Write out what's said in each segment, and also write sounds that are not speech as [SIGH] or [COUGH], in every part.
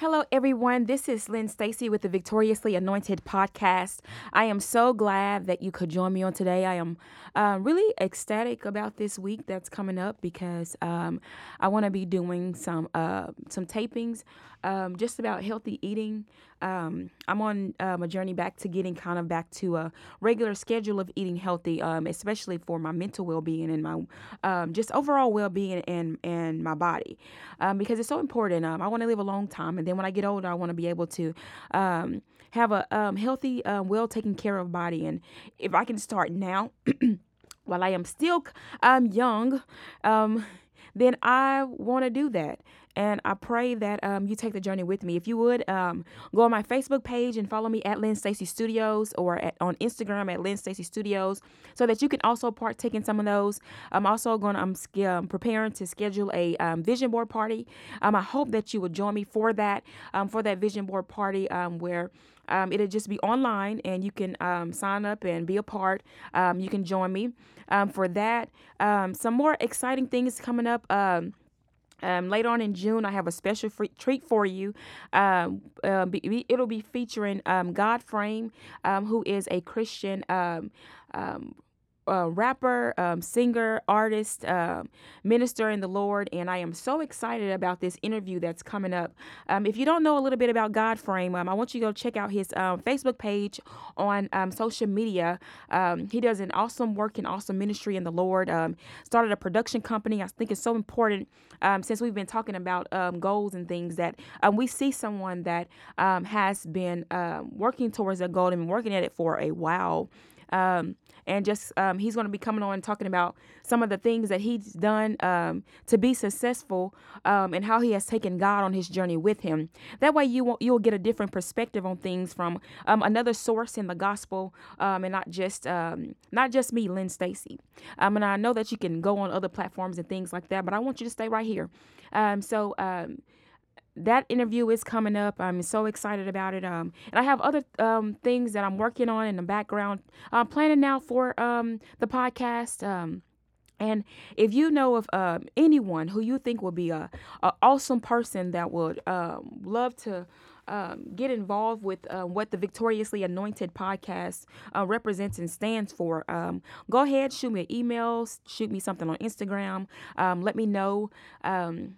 Hello, everyone. This is Lynn Stacy with the Victoriously Anointed podcast. I am so glad that you could join me on today. I am uh, really ecstatic about this week that's coming up because um, I want to be doing some uh, some tapings um, just about healthy eating. Um, I'm on um, a journey back to getting kind of back to a regular schedule of eating healthy, um, especially for my mental well being and my um, just overall well being and, and my body um, because it's so important. Um, I want to live a long time. And then when I get older, I want to be able to have a healthy, well taken care of body. And if I can start now, [CLEARS THROAT] while I am still um, young, um, then I want to do that. And I pray that um, you take the journey with me. If you would, um, go on my Facebook page and follow me at Lynn Stacy Studios or at, on Instagram at Lynn Stacy Studios so that you can also partake in some of those. I'm also going to, I'm um, preparing to schedule a um, vision board party. Um, I hope that you will join me for that, for that vision board party where um, it'll just be online and you can um, sign up and be a part. Um, you can join me um, for that. Um, some more exciting things coming up. Um, um, later on in June, I have a special treat for you. Um, uh, be, it'll be featuring um, God Frame, who is a Christian uh, rapper, um, singer, artist, um, minister in the Lord, and I am so excited about this interview that's coming up. Um, if you don't know a little bit about God Frame, um, I want you to go check out his um, Facebook page on social media. He does an awesome work and awesome ministry in the Lord. Started a production company. I think it's so important since we've been talking about goals and things that we see someone that has been working towards a goal and been working at it for a while. Um, and just um, he's going to be coming on talking about some of the things that he's done um, to be successful um, and how he has taken God on his journey with him. That way, you will you'll get a different perspective on things from um, another source in the gospel, um, and not just um, not just me, Lynn Stacy. And I know that you can go on other platforms and things like that, but I want you to stay right here. So. Um, that interview is coming up. I'm so excited about it. Um, and I have other um, things that I'm working on in the background. I'm planning now for um, the podcast. Um, and if you know of uh, anyone who you think would be a, a awesome person that would um, love to um, get involved with uh, what the Victoriously Anointed podcast uh, represents and stands for, um, go ahead, shoot me an email, shoot me something on Instagram. Um, let me know um,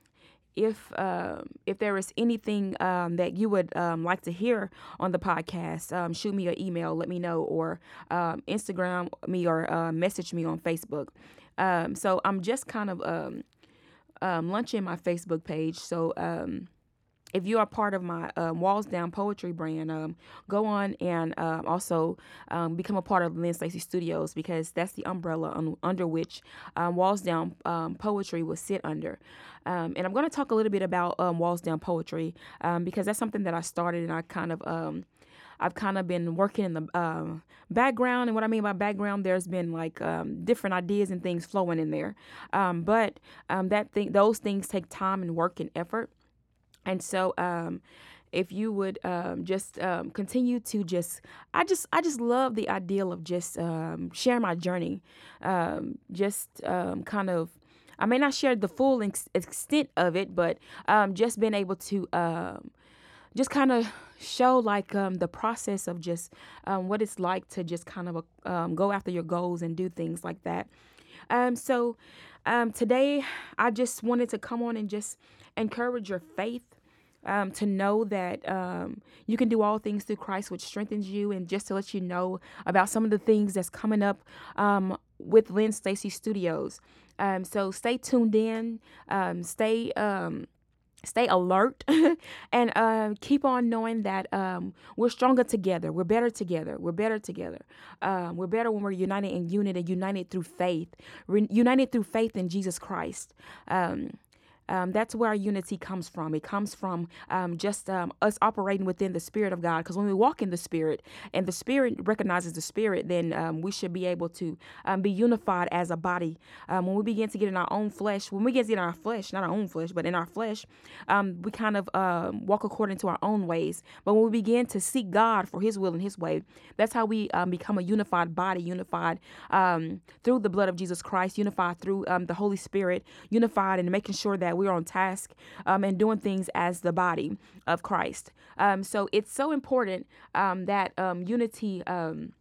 if um, if there is anything um, that you would um, like to hear on the podcast, um, shoot me an email, let me know, or um, Instagram me or uh, message me on Facebook. So I'm just kind of launching my Facebook page. So if you are part of my um, Walls Down Poetry brand, um, go on and um, also um, become a part of Lynn Stacy Studios because that's the umbrella un- under which um, Walls Down um, Poetry will sit under. And I'm going to talk a little bit about Walls Down Poetry because that's something that I started and I kind of. I've kind of been working in the uh, background, and what I mean by background, there's been like um, different ideas and things flowing in there. Um, but um, that thing, those things take time and work and effort. And so, um, if you would um, just um, continue to just, I just, I just love the ideal of just um, sharing my journey, um, just um, kind of. I may not share the full ex- extent of it, but um, just being able to just kind of show like the process of just what it's like to just kind of go after your goals and do things like that. Um, so um, today, I just wanted to come on and just encourage your faith. Um, to know that um, you can do all things through Christ, which strengthens you, and just to let you know about some of the things that's coming up um, with Lynn Stacy Studios. Um, so stay tuned in, um, stay um, stay alert [LAUGHS] and uh, keep on knowing that um, we're stronger together. We're better together. We're better together. Um, we're better when we're united in unity united through faith. Re- united through faith in jesus christ. Um, um, that's where our unity comes from. It comes from um, just um, us operating within the Spirit of God. Because when we walk in the Spirit and the Spirit recognizes the Spirit, then um, we should be able to um, be unified as a body. Um, when we begin to get in our own flesh, when we get in our flesh, not our own flesh, but in our flesh, we kind of um, walk according to our own ways. But when we begin to seek God for His will and His way, that's how we become a unified body, unified through the blood of Jesus Christ, unified through the Holy Spirit, unified and making sure that we're on task um, and doing things as the body of Christ. Um, so it's so important um, that um, unity um,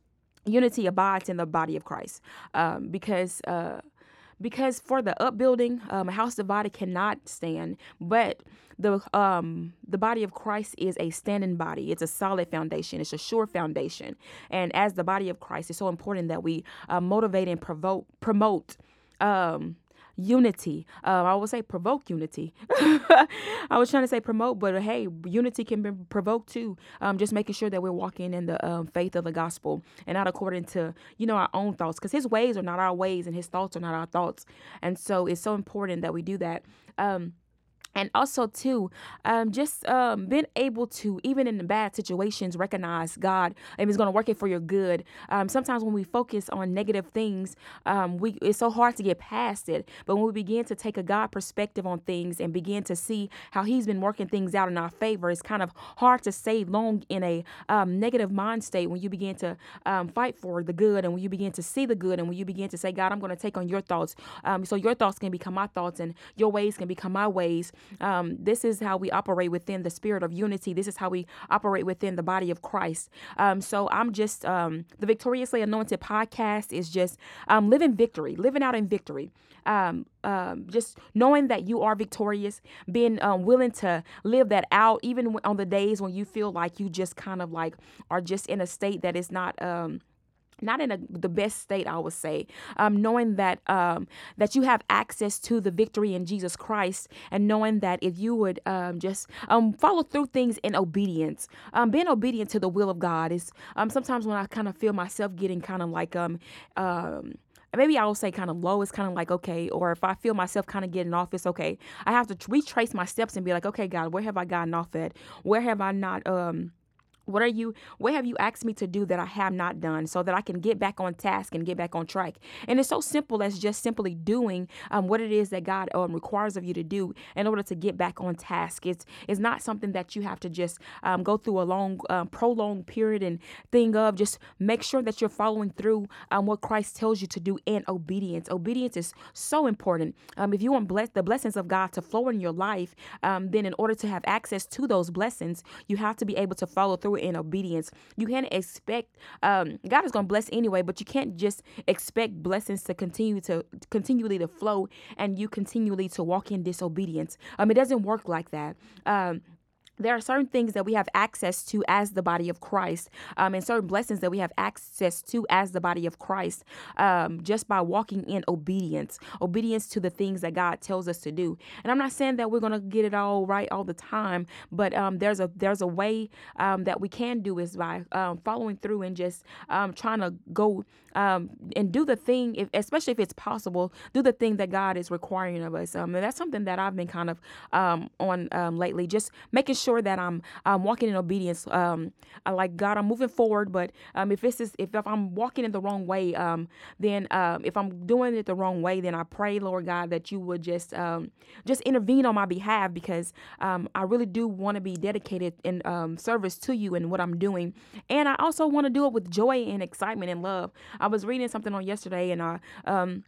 unity abides in the body of Christ um, because. Uh, because for the upbuilding, um, a house divided cannot stand, but the um the body of Christ is a standing body. It's a solid foundation. It's a sure foundation. And as the body of Christ, it's so important that we uh, motivate and provoke promote um unity. Um, I would say provoke unity. [LAUGHS] I was trying to say promote, but hey, unity can be provoked too. Um, just making sure that we're walking in the um, faith of the gospel and not according to you know our own thoughts, because His ways are not our ways and His thoughts are not our thoughts. And so it's so important that we do that. Um, and also too um, just um, being able to even in the bad situations recognize god and is going to work it for your good. Um, sometimes when we focus on negative things um, we it's so hard to get past it. But when we begin to take a god perspective on things and begin to see how he's been working things out in our favor it's kind of hard to stay long in a um, negative mind state when you begin to um, fight for the good and when you begin to see the good and when you begin to say god i'm going to take on your thoughts. So your thoughts can become my thoughts and your ways can become my ways um, this is how we operate within the spirit of unity. This is how we operate within the body of Christ. Um, so I'm just, um, the Victoriously Anointed podcast is just um, living victory, living out in victory. Um, um, just knowing that you are victorious, being um, willing to live that out, even on the days when you feel like you just kind of like are just in a state that is not not in a, the best state, I would say, um, knowing that um, that you have access to the victory in Jesus Christ, and knowing that if you would um, just um, follow through things in obedience, um, being obedient to the will of God is um, sometimes when I kind of feel myself getting kind of like um maybe I will say kind of low. It's kind of like, okay, or if I feel myself kind of getting off, it's okay. I have to retrace my steps and be like, okay, God, where have I gotten off at? Where have I not, um, what are you what have you asked me to do that I have not done so that I can get back on task and get back on track? And it's so simple as just simply doing um, what it is that God um, requires of you to do in order to get back on task. It's it's not something that you have to just um, go through a long um, prolonged period and thing of just make sure that you're following through um, what Christ tells you to do in obedience. Obedience is so important. Um, if you want bless the blessings of God to flow in your life, then in order to have access to those blessings, you have to be able to follow through in obedience. You can't expect um, God is going to bless anyway, but you can't just expect blessings to continue to continually to flow and you continually to walk in disobedience. Um, it doesn't work like that. Um, there are certain things that we have access to as the body of Christ, um, and certain blessings that we have access to as the body of Christ, um, just by walking in obedience, obedience to the things that God tells us to do. And I'm not saying that we're gonna get it all right all the time, but um, there's a there's a way um, that we can do is by um, following through and just um, trying to go and do the thing, if, especially if it's possible, do the thing that God is requiring of us. and that's something that I've been kind of on lately, just making sure that I'm I'm walking in obedience. Um, I like God, I'm moving forward, but um, if this is if, if I'm walking in the wrong way, um, then um, if I'm doing it the wrong way, then I pray, Lord God, that you would just um, just intervene on my behalf because um, I really do want to be dedicated in um, service to you and what I'm doing, and I also want to do it with joy and excitement and love. I was reading something on yesterday, and I um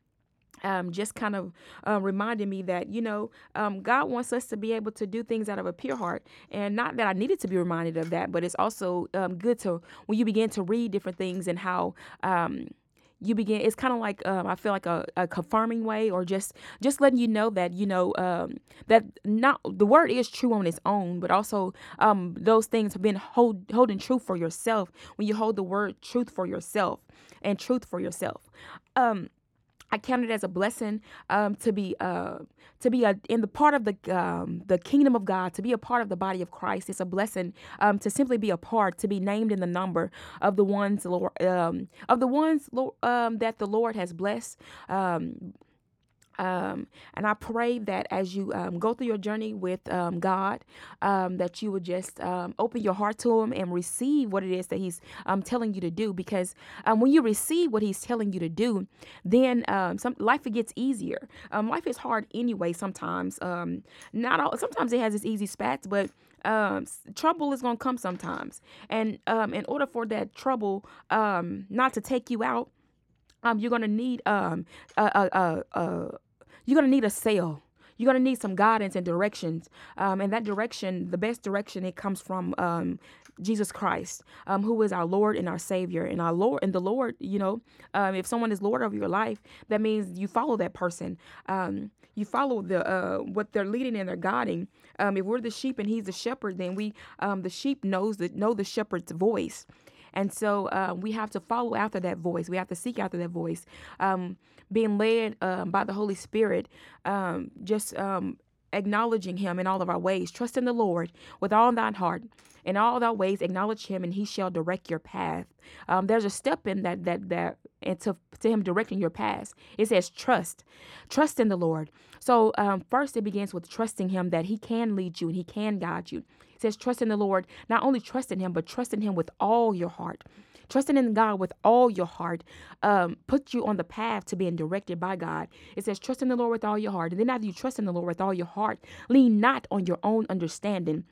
um, just kind of uh, reminded me that you know um, God wants us to be able to do things out of a pure heart, and not that I needed to be reminded of that, but it's also um, good to when you begin to read different things and how um, you begin it's kind of like um, i feel like a, a, confirming way or just just letting you know that you know um, that not the word is true on its own but also um, those things have been hold, holding truth for yourself when you hold the word truth for yourself and truth for yourself. Um, I count it as a blessing um, to be uh, to be a, in the part of the um, the kingdom of God, to be a part of the body of Christ. It's a blessing um, to simply be a part, to be named in the number of the ones Lord, um, of the ones um, that the Lord has blessed. Um, and I pray that as you um, go through your journey with um, God, um, that you would just um, open your heart to Him and receive what it is that He's um, telling you to do. Because when you receive what He's telling you to do, then some life gets easier. life is hard anyway. Sometimes, not all. Sometimes it has its easy spats, but um, trouble is gonna come sometimes. And um, in order for that trouble um, not to take you out, um, you're gonna need um, a, a, a, a you're gonna need a sail. you're gonna need some guidance and directions. Um, and that direction, the best direction, it comes from um, Jesus Christ, um, who is our Lord and our Savior, and our Lord and the Lord. You know, um, if someone is Lord of your life, that means you follow that person. Um, you follow the uh, what they're leading and they're guiding. Um, if we're the sheep and He's the shepherd, then we the sheep knows that know the shepherd's voice. And so uh, we have to follow after that voice. We have to seek after that voice. Um, being led um, by the Holy Spirit, um, just um, acknowledging Him in all of our ways. Trust in the Lord with all thine heart. In all thy ways, acknowledge Him, and He shall direct your path. Um, there's a step in that that that and to, to Him directing your path. It says trust, trust in the Lord. So um, first, it begins with trusting Him that He can lead you and He can guide you. It says trust in the Lord. Not only trust in Him, but trust in Him with all your heart. Trusting in God with all your heart um, puts you on the path to being directed by God. It says, trust in the Lord with all your heart. And then after you trust in the Lord with all your heart, lean not on your own understanding.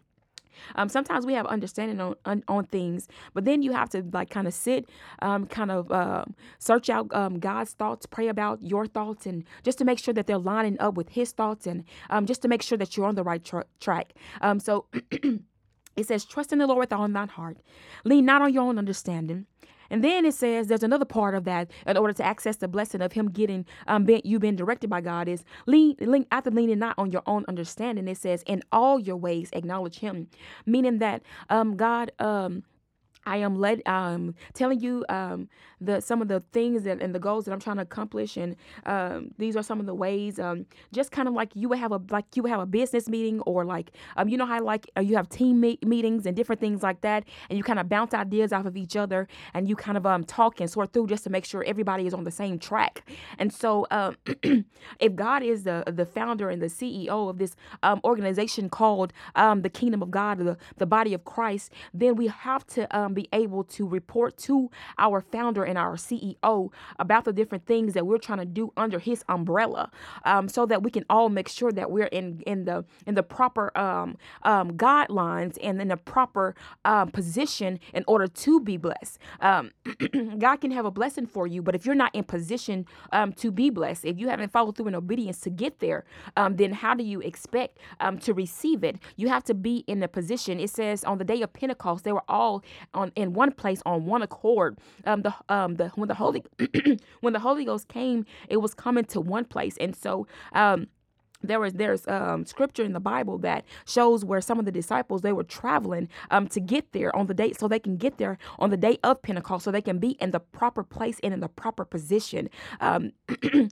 Um, sometimes we have understanding on, on, on things, but then you have to like kind of sit, um, kind of uh, search out um, God's thoughts, pray about your thoughts, and just to make sure that they're lining up with His thoughts, and um, just to make sure that you're on the right tra- track. Um, so. [CLEARS THROAT] It says, Trust in the Lord with all thine heart. Lean not on your own understanding. And then it says there's another part of that in order to access the blessing of him getting um being, you being directed by God is lean, lean after leaning not on your own understanding. It says in all your ways acknowledge him, meaning that um God um I am led um telling you um the some of the things that and the goals that I'm trying to accomplish and um these are some of the ways um just kind of like you would have a like you would have a business meeting or like um you know how like uh, you have team me- meetings and different things like that and you kind of bounce ideas off of each other and you kind of um talk and sort through just to make sure everybody is on the same track. And so um [CLEARS THROAT] if God is the the founder and the CEO of this um organization called um the kingdom of God the the body of Christ then we have to um be able to report to our founder and our CEO about the different things that we're trying to do under his umbrella, um, so that we can all make sure that we're in in the in the proper um, um, guidelines and in the proper um, position in order to be blessed. Um, [CLEARS THROAT] God can have a blessing for you, but if you're not in position um, to be blessed, if you haven't followed through in obedience to get there, then how do you expect to receive it? You have to be in a position. It says on the day of Pentecost, they were all on in one place on one accord. Um, the um the when the Holy [CLEARS THROAT] when the Holy Ghost came, it was coming to one place, and so um there was there's um, scripture in the Bible that shows where some of the disciples they were traveling um, to get there on the day so they can get there on the day of Pentecost so they can be in the proper place and in the proper position. Um, [CLEARS THROAT]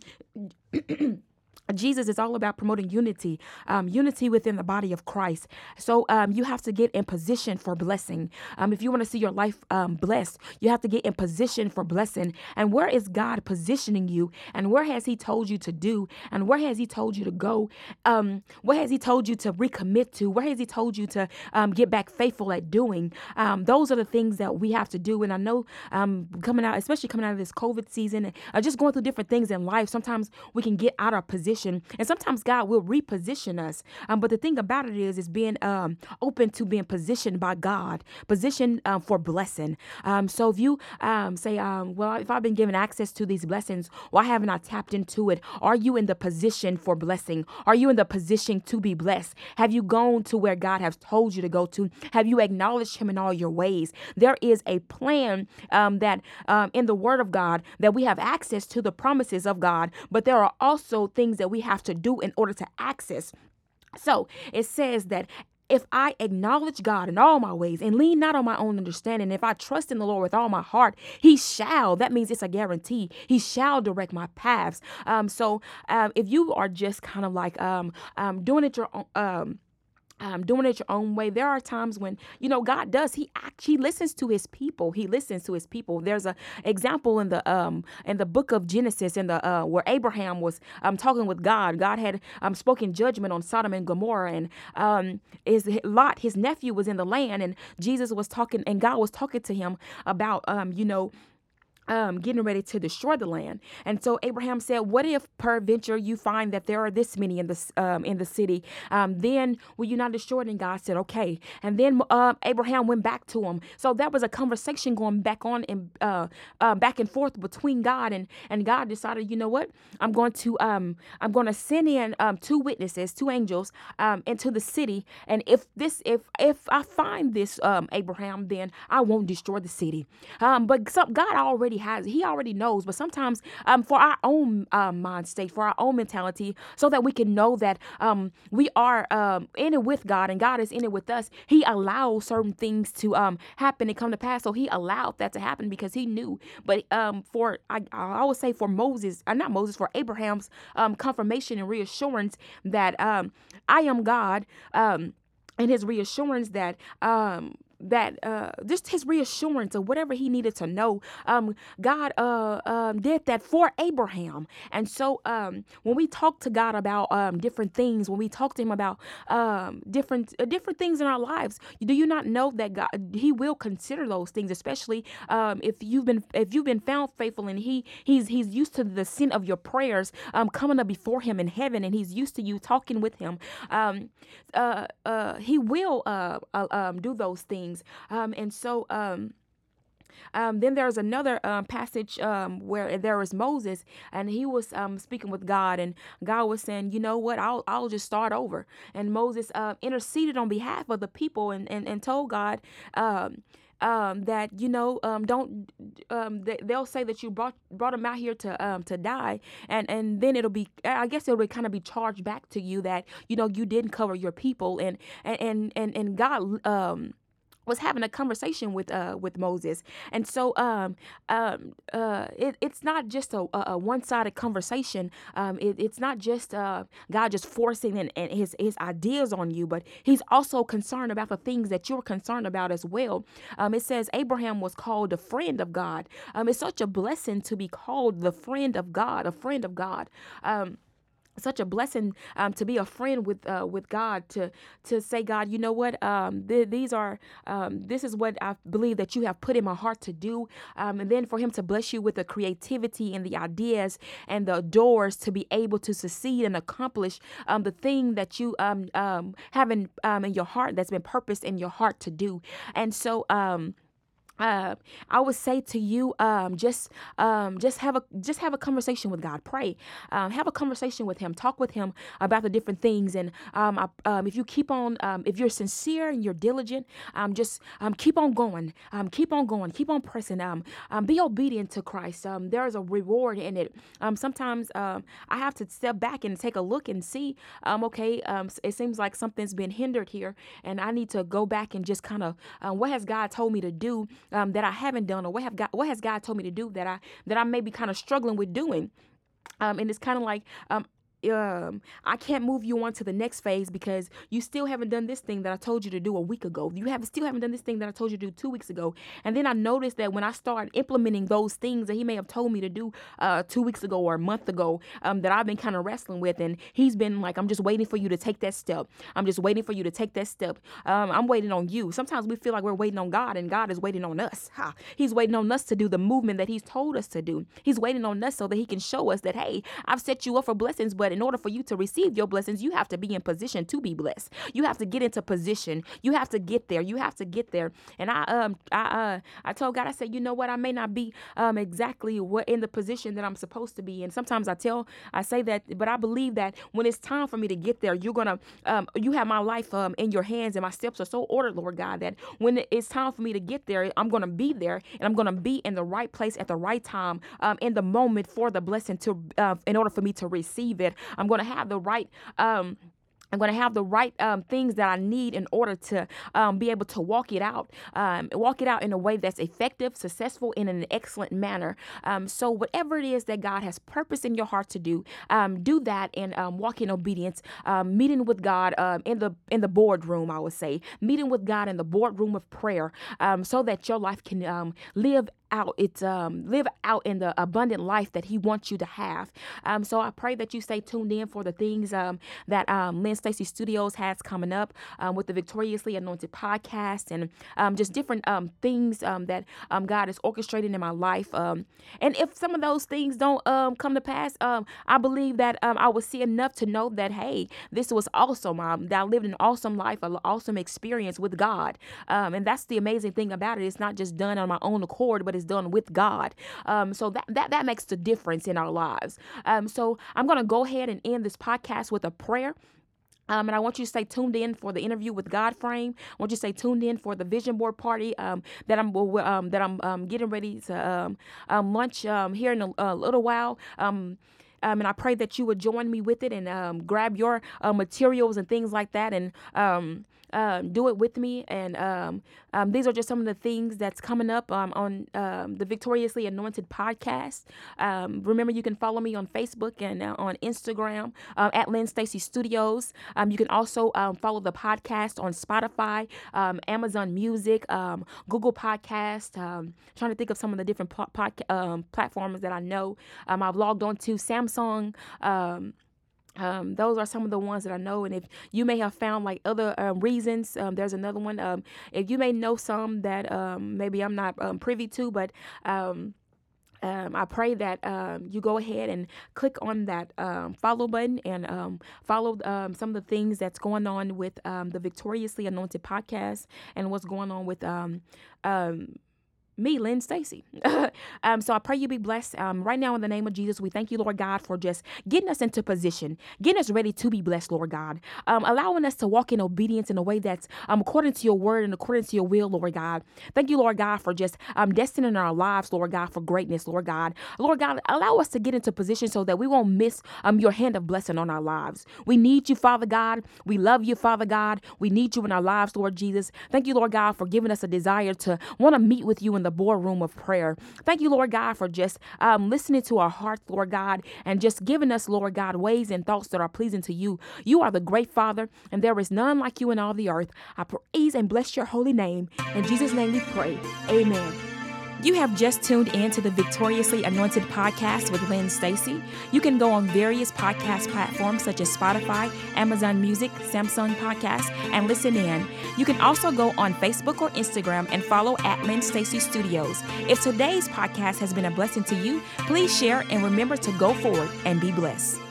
[COUGHS] Jesus is all about promoting unity, um, unity within the body of Christ. So um, you have to get in position for blessing. Um, if you want to see your life um, blessed, you have to get in position for blessing. And where is God positioning you? And where has He told you to do? And where has He told you to go? Um, where has He told you to recommit to? Where has He told you to um, get back faithful at doing? those are the things that we have to do. And I know coming out, especially coming out of this COVID season, uh, just going through different things in life, sometimes we can get out of position position. And sometimes God will reposition us. Um, but the thing about it is, is being um, open to being positioned by God, positioned um, for blessing. Um, so if you um, say, um, well, if I've been given access to these blessings, why haven't I tapped into it? Are you in the position for blessing? Are you in the position to be blessed? Have you gone to where God has told you to go to? Have you acknowledged Him in all your ways? There is a plan that in the Word of God that we have access to the promises of God, but there are also things that that we have to do in order to access. So it says that if I acknowledge God in all my ways and lean not on my own understanding, if I trust in the Lord with all my heart, He shall. That means it's a guarantee. He shall direct my paths. Um, so um, if you are just kind of like um, um, doing it your own. Um, doing it your own way. There are times when you know God does. He actually listens to His people. He listens to His people. There's a example in the um in the book of Genesis in the uh, where Abraham was um talking with God. God had um spoken judgment on Sodom and Gomorrah, and um his Lot, his nephew, was in the land, and Jesus was talking, and God was talking to him about um you know um, getting ready to destroy the land. And so Abraham said, "What if peradventure you find that there are this many in the um, in the city? Um, then will you not destroy it?" And God said, "Okay." And then uh, Abraham went back to him. So that was a conversation going back on and uh, uh, back and forth between God and and God decided, you know what? I'm going to um I'm going to send in um two witnesses, two angels into the city, and if this if if I find this Abraham, then I won't destroy the city. But some, God already has he already knows. But sometimes um for our own um, mind state for our own mentality so that we can know that um we are um in it with god and god is in it with us he allows certain things to um happen and come to pass. So he allowed that to happen because he knew. But um for i i would say for moses uh, not moses for abraham's um confirmation and reassurance that um i am god um and his reassurance that um that uh, just his reassurance of whatever he needed to know. Um, God uh, um, did that for Abraham, and so um, when we talk to God about um, different things, when we talk to Him about um, different uh, different things in our lives, do you not know that God He will consider those things, especially um, if you've been if you've been found faithful and He He's He's used to the sin of your prayers coming up before Him in heaven, and He's used to you talking with Him. Uh, uh, he will uh, do those things things. Um, and so, um, um, then there's another um, passage um, where there was Moses, and he was um, speaking with God, and God was saying, "You know what? I'll I'll just start over." And Moses uh, interceded on behalf of the people, and and, and told God. Um, um, that you know um, don't um, they, will say that you brought brought them out here to um, to die and and then it'll be I guess it'll kind of be charged back to you that you know you didn't cover your people and and and and God um was having a conversation with uh with Moses, and so um um uh it, it's not just a, a one sided conversation. Um, it, it's not just uh God just forcing and, and his his ideas on you, but He's also concerned about the things that you're concerned about as well. Um, it says Abraham was called a friend of God. Um, it's such a blessing to be called the friend of God, a friend of God. Um such a blessing um, to be a friend with uh, with God to to say God you know what? Um, th- these are um, this is what I believe that you have put in my heart to do. Um, and then for him to bless you with the creativity and the ideas and the doors to be able to succeed and accomplish um, the thing that you um, have in in your heart that's been purposed in your heart to do. And so uh, I would say to you, um, just um, just have a just have a conversation with God. Pray, um, have a conversation with Him. Talk with Him about the different things. And um, I, um, if you keep on, um, if you're sincere and you're diligent, just keep on going. Keep on going. Keep on pressing. Be obedient to Christ. There is a reward in it. Sometimes I have to step back and take a look and see. Okay, it seems like something's been hindered here, and I need to go back and just kind of, what has God told me to do? Um, that I haven't done, or what have God, what has God told me to do that I that I may be kind of struggling with doing. Um, and it's kind of like um, um, I can't move you on to the next phase because you still haven't done this thing that I told you to do a week ago. You have still haven't done this thing that I told you to do two weeks ago. And then I noticed that when I start implementing those things that he may have told me to do uh, two weeks ago or a month ago, um, that I've been kind of wrestling with, and he's been like, I'm just waiting for you to take that step. I'm just waiting for you to take that step. Um, I'm waiting on you. Sometimes we feel like we're waiting on God, and God is waiting on us. Ha. He's waiting on us to do the movement that He's told us to do. He's waiting on us so that He can show us that, hey, I've set you up for blessings, but in order for you to receive your blessings, you have to be in position to be blessed. You have to get into position. You have to get there. You have to get there. And I um I uh I told God I said, you know what, I may not be um exactly what in the position that I'm supposed to be. And sometimes I tell I say that, but I believe that when it's time for me to get there, you're gonna um you have my life um in your hands and my steps are so ordered, Lord God, that when it's time for me to get there, I'm gonna be there and I'm gonna be in the right place at the right time um in the moment for the blessing to uh, in order for me to receive it. I'm going to have the right um, I'm going to have the right um, things that I need in order to um, be able to walk it out, um, walk it out in a way that's effective, successful, and in an excellent manner. Um, so, whatever it is that God has purpose in your heart to do, um, do that and um, walk in obedience. meeting with God in the in the boardroom, I would say, meeting with God in the boardroom of prayer, so that your life can live out it's um live out in the abundant life that he wants you to have. Um so i pray that you stay tuned in for the things um that um lynn stacy studios has coming up um, with the victoriously anointed podcast and um just different um things um that um god is orchestrating in my life um. And if some of those things don't um come to pass um i believe that um i will see enough to know that hey this was awesome um that i lived an awesome life an awesome experience with god. Um and that's the amazing thing about it. It's not just done on my own accord but is done with God. Um, so that, that that makes the difference in our lives. Um, so I'm gonna go ahead and end this podcast with a prayer. Um, and I want you to stay tuned in for the interview with God Frame. I want you to stay tuned in for the vision board party um, that I'm um, that I'm um, getting ready to um, um, launch here in a, a, little while. And I pray that you would join me with it and grab your uh, materials and things like that. And um, do it with me. And um, um, these are just some of the things that's coming up um, on um, the Victoriously Anointed podcast. Um, remember, you can follow me on Facebook and uh, on Instagram uh, at Lynn Stacy Studios. you can also follow the podcast on Spotify, Amazon Music, Google Podcast. trying to think of some of the different po- pod- platforms that I know. I've logged on to Samsung. Um, those are some of the ones that I know. And if you may have found like other um, reasons, um, there's another one. Um, if you may know some that um, maybe I'm not um, privy to, but um, I pray that you go ahead and click on that follow button and follow some of the things that's going on with the Victoriously Anointed podcast and what's going on with me, Lynn Stacy. [LAUGHS] um, so I pray you be blessed. Um, right now, in the name of Jesus, we thank you, Lord God, for just getting us into position, getting us ready to be blessed, Lord God, um, allowing us to walk in obedience in a way that's um, according to your word and according to your will, Lord God. Thank you, Lord God, for just um, destining our lives, Lord God, for greatness, Lord God. Lord God, allow us to get into position so that we won't miss um, your hand of blessing on our lives. We need you, Father God. We love you, Father God. We need you in our lives, Lord Jesus. Thank you, Lord God, for giving us a desire to want to meet with you in the boardroom of prayer. Thank you, Lord God, for just um, listening to our hearts, Lord God, and just giving us, Lord God, ways and thoughts that are pleasing to you. You are the great Father, and there is none like you in all the earth. I praise and bless your holy name. In Jesus' name we pray. Amen. You have just tuned in to the Victoriously Anointed podcast with Lynn Stacy. You can go on various podcast platforms such as Spotify, Amazon Music, Samsung Podcasts, and listen in. You can also go on Facebook or Instagram and follow at Lynn Stacy Studios. If today's podcast has been a blessing to you, please share and remember to go forward and be blessed.